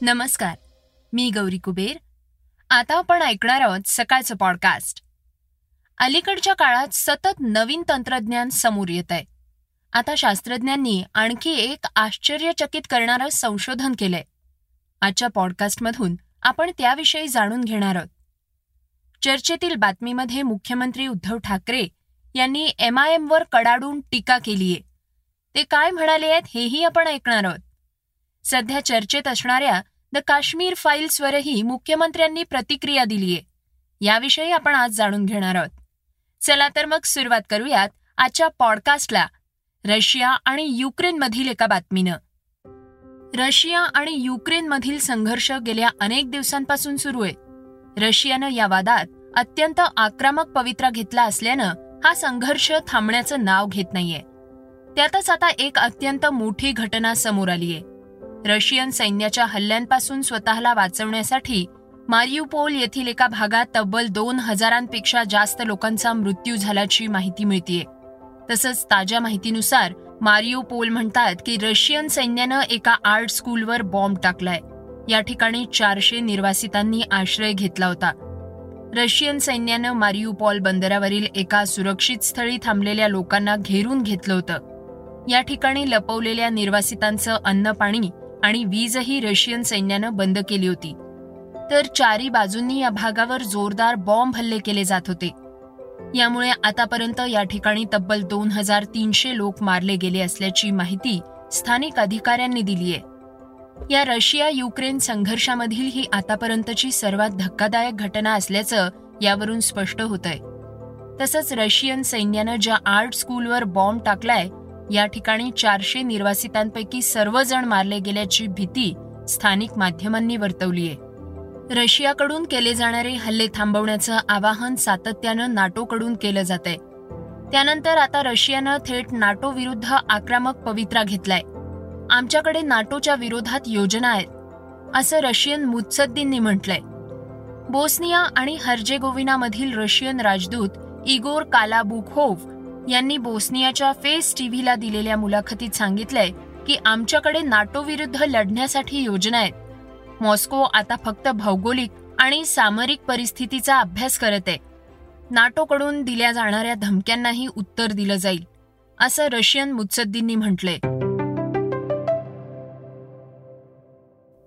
नमस्कार मी गौरी कुबेर. आता आपण ऐकणार आहोत सकाळचं पॉडकास्ट अलीकडच्या काळात सतत नवीन तंत्रज्ञान समोर येत आहे. आता शास्त्रज्ञांनी आणखी एक आश्चर्यचकित करणारं संशोधन केलंय. आजच्या पॉडकास्टमधून आपण त्याविषयी जाणून घेणार आहोत. चर्चेतील बातमीमध्ये मुख्यमंत्री उद्धव ठाकरे यांनी एम आय एमवर कडाडून टीका केलीये. ते काय म्हणाले आहेत हेही आपण ऐकणार आहोत. सध्या चर्चेत असणाऱ्या द काश्मीर फाईल्सवरही मुख्यमंत्र्यांनी प्रतिक्रिया दिलीये. याविषयी आपण आज जाणून घेणार आहोत. चला तर मग सुरुवात करूयात आजच्या पॉडकास्टला. रशिया आणि युक्रेनमधील एका बातमीनं. रशिया आणि युक्रेनमधील संघर्ष गेल्या अनेक दिवसांपासून सुरू आहे. रशियानं या वादात अत्यंत आक्रमक पवित्रा घेतला असल्यानं हा संघर्ष थांबण्याचं नाव घेत नाहीये. त्यातच आता एक अत्यंत मोठी घटना समोर आलीये. रशियन सैन्याच्या हल्ल्यांपासून स्वतःला वाचवण्यासाठी मारियुपोल येथील एका भागात तब्बल दोन हजारांपेक्षा जास्त लोकांचा मृत्यू झाल्याची माहिती मिळतीये. तसंच ताज्या माहितीनुसार मारियुपोल म्हणतात की रशियन सैन्यानं एका आर्ट स्कूलवर बॉम्ब टाकलाय. या ठिकाणी चारशे निर्वासितांनी आश्रय घेतला होता. रशियन सैन्यानं मारियुपॉल बंदरावरील एका सुरक्षित स्थळी थांबलेल्या लोकांना घेरून घेतलं होतं. या ठिकाणी लपवलेल्या निर्वासितांचं अन्न पाणी आणि वीजही रशियन सैन्यानं बंद केली होती. तर चारी बाजूंनी या भागावर जोरदार बॉम्ब हल्ले केले जात होते. यामुळे आतापर्यंत या ठिकाणी तब्बल दोन हजार तीनशे लोक मारले गेले असल्याची माहिती स्थानिक अधिकाऱ्यांनी दिली आहे. या रशिया युक्रेन संघर्षामधील ही आतापर्यंतची सर्वात धक्कादायक घटना असल्याचं यावरून स्पष्ट होत आहे तसंच रशियन सैन्यानं ज्या आर्ट स्कूलवर बॉम्ब टाकलाय या ठिकाणी चारशे निर्वासितांपैकी सर्वजण मारले गेल्याची भीती स्थानिक माध्यमांनी वर्तवलीय रशियाकडून केले जाणारे हल्ले थांबवण्याचं आवाहन सातत्यानं नाटोकडून केलं जात त्यानंतर आता रशियानं थेट नाटो विरुद्ध आक्रमक पवित्रा घेतलाय. आमच्याकडे नाटोच्या विरोधात योजना आहेत असं रशियन मुत्सद्दींनी म्हटलंय. बोस्निया आणि हर्जेगोविनामधील रशियन राजदूत इगोर कालाबुखोव्ह यांनी बोस्नियाच्या फेस टीव्हीला दिलेल्या मुलाखतीत सांगितलंय की आमच्याकडे नाटो विरुद्ध लढण्यासाठी योजना आहेत. मॉस्को आता फक्त भौगोलिक आणि सामरिक परिस्थितीचा अभ्यास करत आहे. नाटोकडून दिल्या जाणाऱ्या धमक्यांनाही उत्तर दिलं जाईल असं रशियन मुत्सद्दींनी म्हटलंय.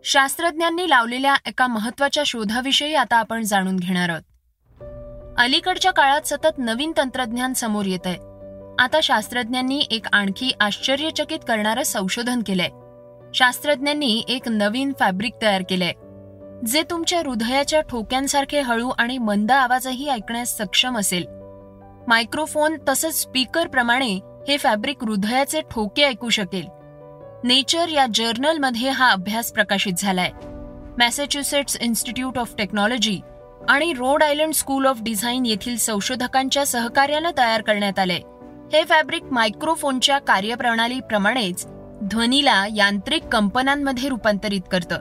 शास्त्रज्ञांनी लावलेल्या एका महत्त्वाच्या शोधाविषयी आता आपण जाणून घेणार आहोत. अलीकडच्या काळात सतत नवीन तंत्रज्ञान समोर येत आहे. आता शास्त्रज्ञांनी एक आणखी आश्चर्यचकित करणारं संशोधन केलंय. शास्त्रज्ञांनी एक नवीन फॅब्रिक तयार केलंय जे तुमच्या हृदयाच्या ठोक्यांसारखे हळू आणि मंद आवाजही ऐकण्यास सक्षम असेल. मायक्रोफोन तसंच स्पीकर प्रमाणे हे फॅब्रिक हृदयाचे ठोके ऐकू शकेल. नेचर या जर्नलमध्ये हा अभ्यास प्रकाशित झालाय. मॅसेच्युसेट्स इन्स्टिट्यूट ऑफ टेक्नॉलॉजी आणि Rhode Island School of Design येथील संशोधकांच्या सहकार्यानं तयार करण्यात आलंय. हे फॅब्रिक मायक्रोफोनच्या कार्यप्रणालीप्रमाणेच ध्वनीला यांत्रिक कंपनांमध्ये रूपांतरित करतं?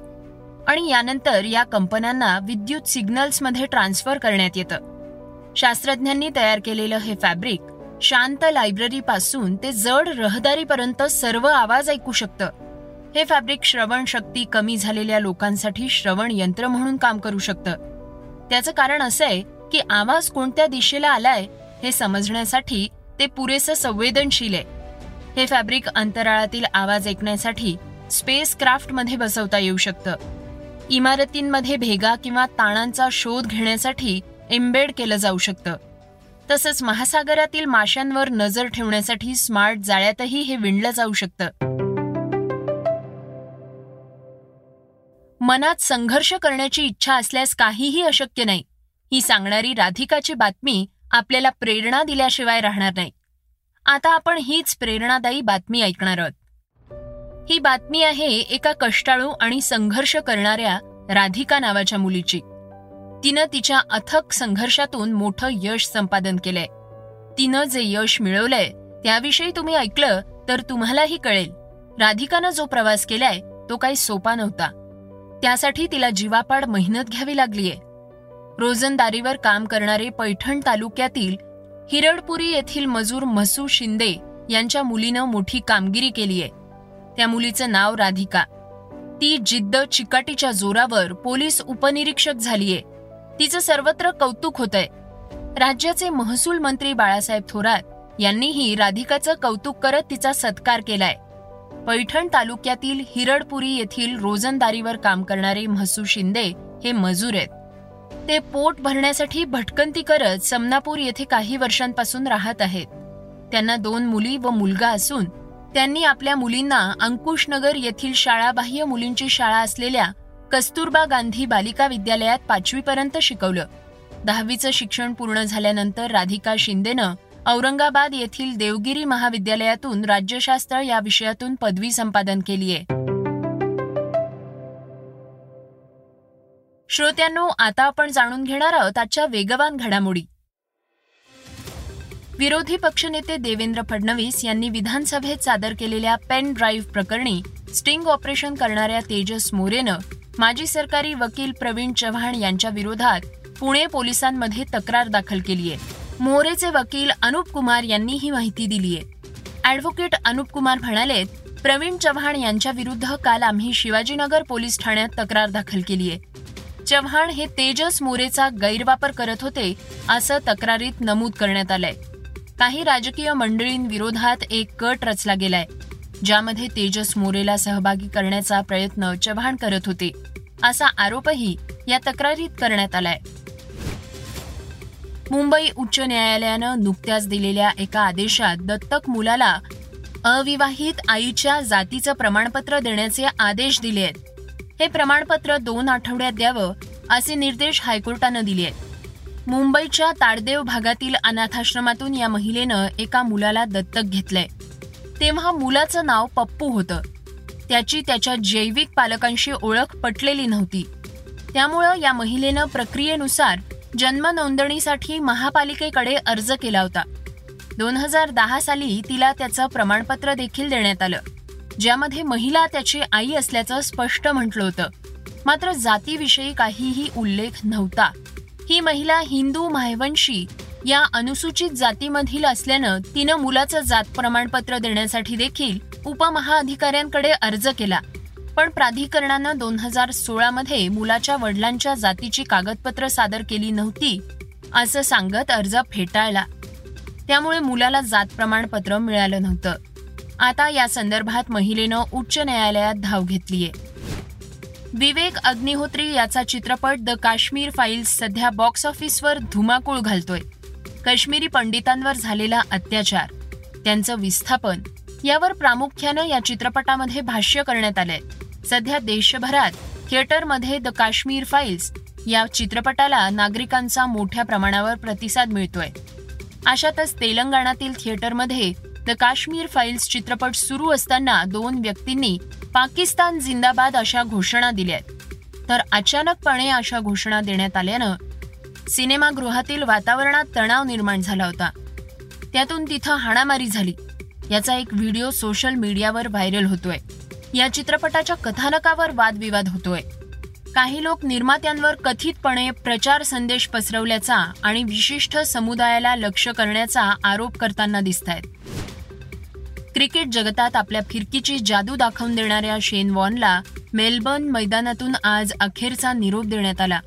आणि यानंतर या कंपन्यांना विद्युत सिग्नल्समध्ये ट्रान्सफर करण्यात येतं. शास्त्रज्ञांनी तयार केलेलं हे फॅब्रिक शांत लायब्ररीपासून ते जड रहदारीपर्यंत सर्व आवाज ऐकू शकतं. हे फॅब्रिक श्रवण शक्ती कमी झालेल्या लोकांसाठी श्रवण यंत्र म्हणून काम करू शकतं. त्याचं कारण असं आहे की आवाज कोणत्या दिशेला आलाय हे समजण्यासाठी ते पुरेसं संवेदनशील आहे. हे फॅब्रिक अंतराळातील आवाज ऐकण्यासाठी स्पेस क्राफ्टमध्ये बसवता येऊ शकतं. इमारतींमध्ये भेगा किंवा ताणांचा शोध घेण्यासाठी एम्बेड केलं जाऊ शकतं. तसंच महासागरातील माशांवर नजर ठेवण्यासाठी स्मार्ट जाळ्यातही हे विणलं जाऊ शकतं. मनात संघर्ष करण्याची इच्छा असल्यास काहीही अशक्य नाही. ही सांगणारी राधिकाची बातमी आपल्याला प्रेरणा दिल्याशिवाय राहणार नाही. आता आपण हीच प्रेरणादायी बातमी ऐकणार आहोत. ही बातमी आहे एका कष्टाळू आणि संघर्ष करणाऱ्या राधिका नावाच्या मुलीची. तिनं तिच्या अथक संघर्षातून मोठं यश संपादन केलंय. तिनं जे यश मिळवलंय त्याविषयी तुम्ही ऐकलं तर तुम्हालाही कळेल. राधिकानं जो प्रवास केलाय तो काही सोपा नव्हता. त्यासाठी तिला जीवापाड मेहनत घ्यावी लागलीय. रोजंदारीवर काम करणारे पैठण तालुक्यातील हिरडपुरी येथील मजूर मसू शिंदे यांच्या मुलीनं मोठी कामगिरी केलीय त्या मुलीचं नाव राधिका. ती जिद्द चिकाटीच्या जोरावर पोलीस उपनिरीक्षक झालीये तिचं सर्वत्र कौतुक होतंय. राज्याचे महसूल मंत्री बाळासाहेब थोरात यांनीही राधिकाचं कौतुक करत तिचा सत्कार केलाय. पैठण तालुक्यातील हिरडपुरी येथील रोजंदारीवर काम करणारे महसू शिंदे हे मजूर आहेत. ते पोट भरण्यासाठी भटकंती करत समनापूर येथे काही वर्षांपासून राहत आहेत. त्यांना दोन मुली व मुलगा असून त्यांनी आपल्या मुलींना अंकुशनगर येथील शाळाबाह्य मुलींची शाळा असलेल्या कस्तुरबा गांधी बालिका विद्यालयात पाचवीपर्यंत शिकवलं. दहावीचं शिक्षण पूर्ण झाल्यानंतर राधिका शिंदेनं औरंगाबाद येथील देवगिरी महाविद्यालयातून राज्यशास्त्र या विषयातून पदवी संपादन केलीय. श्रोत्यांनो आता आपण जाणून घेणार आहोत आजच्या वेगवान घडामोडी. विरोधी पक्षनेते देवेंद्र फडणवीस यांनी विधानसभेत सादर केलेल्या पेन ड्राईव्ह प्रकरणी स्टिंग ऑपरेशन करणाऱ्या तेजस मोरेनं माजी सरकारी वकील प्रवीण चव्हाण यांच्या विरोधात पुणे पोलिसांमध्ये तक्रार दाखल केली आहे मोरेचे वकील अनुप कुमार यांनी ही माहिती दिली आहे अॅडव्होकेट अनुप कुमार म्हणालेत प्रवीण चव्हाण यांच्या विरुद्ध काल आम्ही शिवाजीनगर पोलीस ठाण्यात तक्रार दाखल केली आहे चव्हाण हे तेजस मोरेचा गैरवापर करत होते असं तक्रारीत नमूद करण्यात आलंय. काही राजकीय मंडळींविरोधात एक कट रचला गेलाय ज्यामध्ये तेजस मोरेला सहभागी करण्याचा प्रयत्न चव्हाण करत होते असा आरोपही या तक्रारीत करण्यात आलाय. मुंबई उच्च न्यायालयानं नुकत्याच दिलेल्या एका आदेशात दत्तक मुलाला अविवाहित आईच्या जातीचं प्रमाणपत्र देण्याचे आदेश दिले आहेत. हे प्रमाणपत्र दोन आठवड्यात द्यावं असे निर्देश हायकोर्टानं दिले आहेत. मुंबईच्या ताडदेव भागातील अनाथाश्रमातून या महिलेनं एका मुलाला दत्तक घेतलंय. तेव्हा मुलाचं नाव पप्पू होतं. त्याची त्याच्या जैविक पालकांशी ओळख पटलेली नव्हती. त्यामुळं या महिलेनं प्रक्रियेनुसार जन्म नोंदणीसाठी महापालिकेकडे अर्ज केला होता. दोन हजार दहा साली तिला त्याचं प्रमाणपत्र देखील देण्यात आलं. ज्यामध्ये महिला त्याची आई असल्याचं स्पष्ट म्हटलं होतं. मात्र जातीविषयी काहीही उल्लेख नव्हता. ही महिला हिंदू मायवंशी या अनुसूचित जातीमधील असल्यानं तिनं मुलाचं जात प्रमाणपत्र देण्यासाठी देखील उपमहाअधिकाऱ्यांकडे अर्ज केला. पण प्राधिकरणानं दोन हजार सोळामध्ये मुलाच्या वडिलांच्या जातीची कागदपत्र सादर केली नव्हती असं सांगत अर्ज फेटाळला. त्यामुळे मुलाला जात प्रमाणपत्र मिळालं नव्हतं. आता या संदर्भात महिलेनं उच्च न्यायालयात धाव घेतलीय. विवेक अग्निहोत्री याचा चित्रपट द काश्मीर फाईल्स सध्या बॉक्स ऑफिसवर धुमाकूळ घालतोय. काश्मीरी पंडितांवर झालेला अत्याचार त्यांचं विस्थापन यावर प्रामुख्यानं या चित्रपटामध्ये भाष्य करण्यात आलंय. सध्या देशभरात थिएटरमध्ये द काश्मीर फाईल्स या चित्रपटाला नागरिकांचा मोठ्या प्रमाणावर प्रतिसाद मिळतोय. अशातच तेलंगणातील थिएटरमध्ये द काश्मीर फाईल्स चित्रपट सुरू असताना दोन व्यक्तींनी पाकिस्तान जिंदाबाद अशा घोषणा दिल्या तर अचानकपणे अशा घोषणा देण्यात आल्यानं सिनेमागृहातील वातावरणात तणाव निर्माण झाला होता. त्यातून तिथं हाणामारी झाली. याचा एक व्हिडिओ सोशल मीडियावर व्हायरल होतोय. या चित्रपटाच्या कथानकावर वादविवाद होतोय. काही लोक निर्मात्यांवर कथितपणे प्रचार संदेश पसरवल्याचा आणि विशिष्ट समुदायाला लक्ष करण्याचा आरोप करताना दिसत आहेत क्रिकेट जगतात आपल्या फिरकीची जादू दाखवून देणाऱ्या शेन वॉनला मेलबर्न मैदानातून आज अखेरचा निरोप देण्यात आला.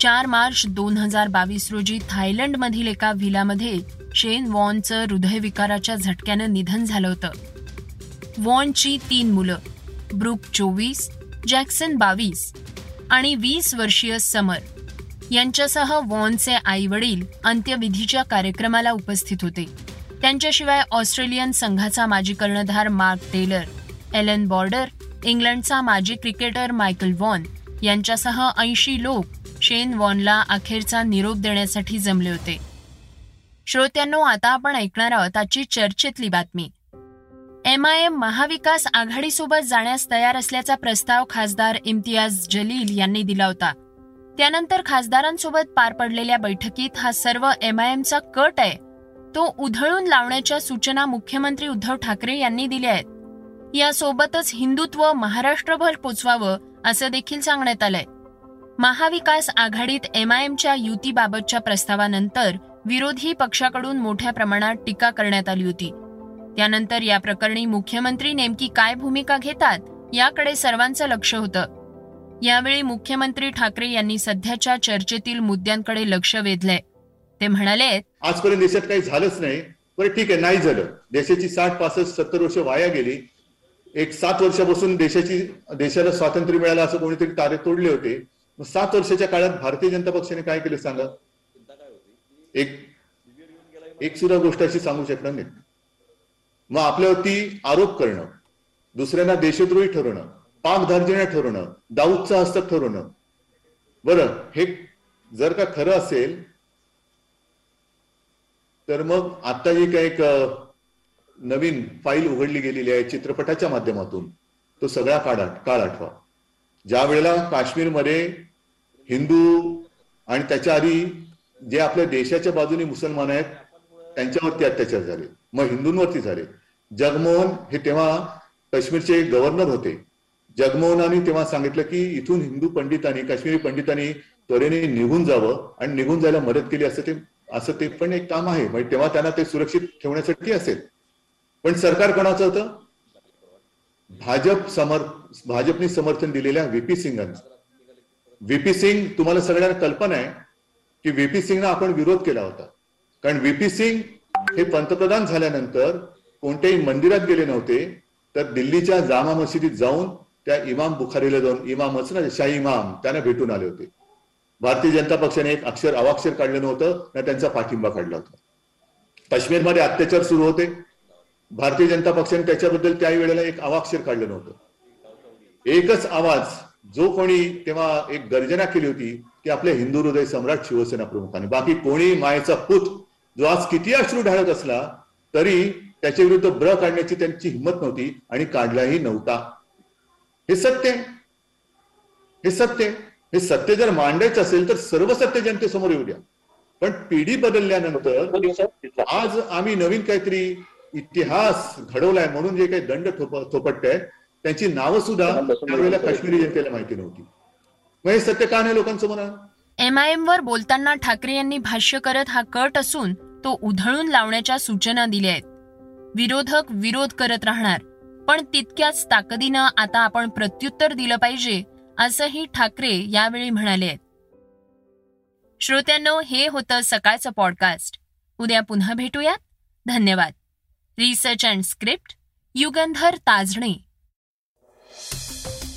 चार मार्च दोन हजार बावीस रोजी थायलंडमधील एका व्हिलामध्ये शेन वॉनचं हृदयविकाराच्या झटक्यानं निधन झालं होतं. वॉनची तीन मुलं ब्रुक चोवीस जॅक्सन बावीस आणि वीस वर्षीय समर यांच्यासह वॉनचे आई वडील अंत्यविधीच्या कार्यक्रमाला उपस्थित होते. त्यांच्याशिवाय ऑस्ट्रेलियन संघाचा माजी कर्णधार मार्क टेलर एलन बॉर्डर इंग्लंडचा माजी क्रिकेटर मायकल वॉन यांच्यासह ऐंशी लोक शेन वॉनला अखेरचा निरोप देण्यासाठी जमले होते. श्रोत्यांनो आता आपण ऐकणार आहोत आजची चर्चेतली बातमी. एम आय एम महाविकास आघाडीसोबत जाण्यास तयार असल्याचा प्रस्ताव खासदार इम्तियाज जलील यांनी दिला होता. त्यानंतर खासदारांसोबत पार पडलेल्या बैठकीत हा सर्व एम आय एमचा कट आहे. तो उधळून लावण्याच्या सूचना मुख्यमंत्री उद्धव ठाकरे यांनी दिल्या आहेत. यासोबतच हिंदुत्व महाराष्ट्रभर पोचवावं असं देखील सांगण्यात आलंय. महाविकास आघाडीत एमआयएमच्या युतीबाबतच्या प्रस्तावानंतर विरोधी पक्षाकडून मोठ्या प्रमाणात टीका करण्यात आली होती. त्यानंतर या प्रकरणी मुख्यमंत्री नेमकी काय भूमिका घेतात याकडे सर्वांचं लक्ष होतं. यावेळी मुख्यमंत्री ठाकरे यांनी सध्याच्या चर्चेतील मुद्द्यांकडे लक्ष वेधलंय. ते म्हणाले आजपर्यंत देशात काही झालंच नाही. बरं ठीक आहे नाही झालं. देशाची साठ पासष्ट सत्तर वर्ष वाया गेली. एक सात वर्षापासून देशाची देशाला स्वातंत्र्य मिळालं असं कोणीतरी तारे तोडले होते. मग सात वर्षाच्या काळात भारतीय जनता पक्षाने काय केलं सांगा? एक एक सुद्धा गोष्ट अशी सांगू शकणार नाही. मग आपल्यावरती आरोप करणं दुसऱ्यांना देशद्रोही ठरवणं पाकधार्जिण्या ठरवणं दाऊदचा हस्तक ठरवणं. बरं हे जर का खरं असेल तर मग आता जी काही एक नवीन फाईल उघडली गेलेली आहे चित्रपटाच्या माध्यमातून तो सगळा काळ काळ आठवा. ज्या वेळेला काश्मीरमध्ये हिंदू आणि त्याच्या आधी जे आपल्या देशाच्या बाजूने मुसलमान आहेत त्यांच्यावरती अत्याचार झाले. मग हिंदूंवरती झाले. जगमोहन हे तेव्हा काश्मीरचे गव्हर्नर होते. जगमोहनाने तेव्हा सांगितलं की इथून हिंदू पंडितांनी काश्मीरी पंडितांनी त्वरेने निघून जावं आणि निघून जायला मदत केली असं ते असं ते पण एक काम आहे. म्हणजे तेव्हा त्यांना ते सुरक्षित ठेवण्यासाठी असेल. पण सरकार कोणाचं होतं? भाजप समर भाजपने समर्थन दिलेल्या व्हीपी सिंगांचं. व्हीपी सिंग तुम्हाला सगळ्यांना कल्पना आहे की व्हीपी सिंगना आपण विरोध केला होता. कारण व्हीपी सिंग हे पंतप्रधान झाल्यानंतर कोणत्याही मंदिरात गेले नव्हते तर दिल्लीच्या जामा मशिदीत जाऊन त्या इमाम बुखारीला जाऊन इमामच ना शाही इमाम त्यांना भेटून आले होते. भारतीय जनता पक्षाने एक अक्षर अवाक्षर काढलं नव्हतं ना त्यांचा पाठिंबा काढला होता. काश्मीरमध्ये अत्याचार सुरू होते. भारतीय जनता पक्षाने त्याच्याबद्दल त्याही वेळेला एक अवाक्षर काढलं नव्हतं. एकच आवाज जो कोणी तेव्हा एक गर्जना केली होती की आपले हिंदू हृदय सम्राट शिवसेना प्रमुखाने. बाकी कोणी मायेचा पुत जो आज किती अश्रू ढाळत असला तरी त्याच्या विरुद्ध ब्र काढण्याची त्यांची हिंमत नव्हती आणि काढलाही नव्हता. हे सत्य. हे सत्य. हे सत्य जर मांडायचं असेल तर सर्व सत्य जनतेसमोर येऊ द्या. पण पिढी बदलल्यानंतर आज आम्ही नवीन काहीतरी इतिहास घडवलाय म्हणून जे काही दंड थोपटत आहेत त्यांची नावं सुद्धा त्यावेळेला काश्मीरी जनतेला माहिती नव्हती. मग हे सत्य का नाही लोकांसमोर एम वर बोलताना ठाकरे यांनी भाष्य करत हा कट असून तो उधळून लावण्याच्या सूचना दिल्या आहेत. विरोधक विरोध करत राहणार. पण तितक्याच ताकदीनं आता आपण प्रत्युत्तर दिलं पाहिजे असंही ठाकरे यावेळी म्हणाले. श्रोत्यांनो हे होतं सकाळचं पॉडकास्ट उद्या पुन्हा भेटूयात. धन्यवाद. Research and script Yugandhar Tajne.